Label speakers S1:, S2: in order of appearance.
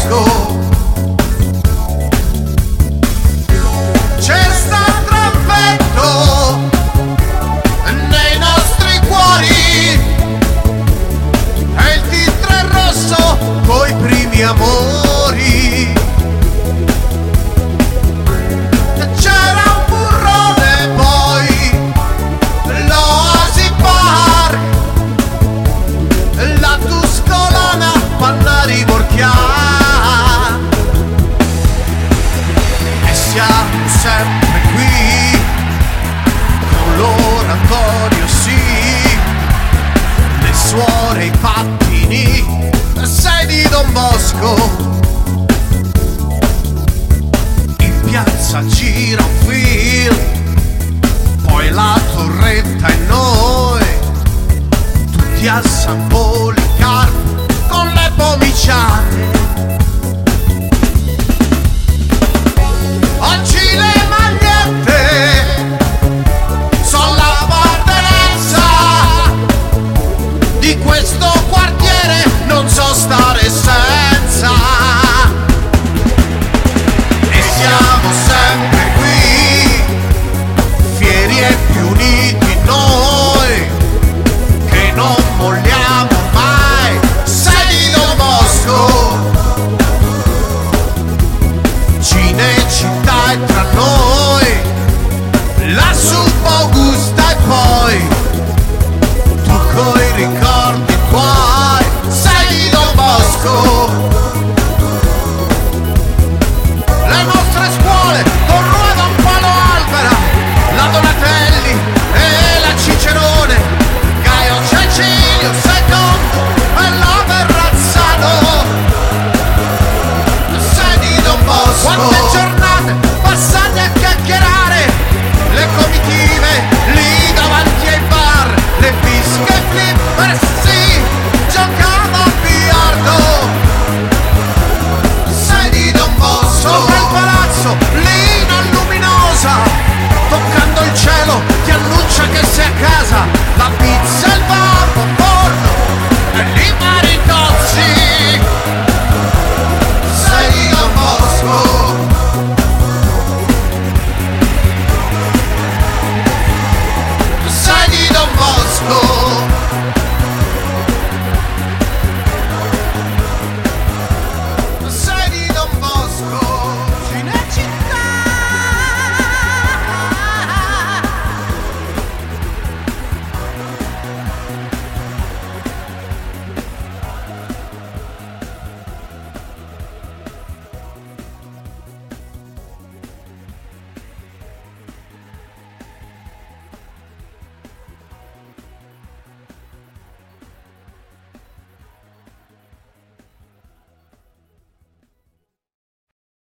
S1: Cristo.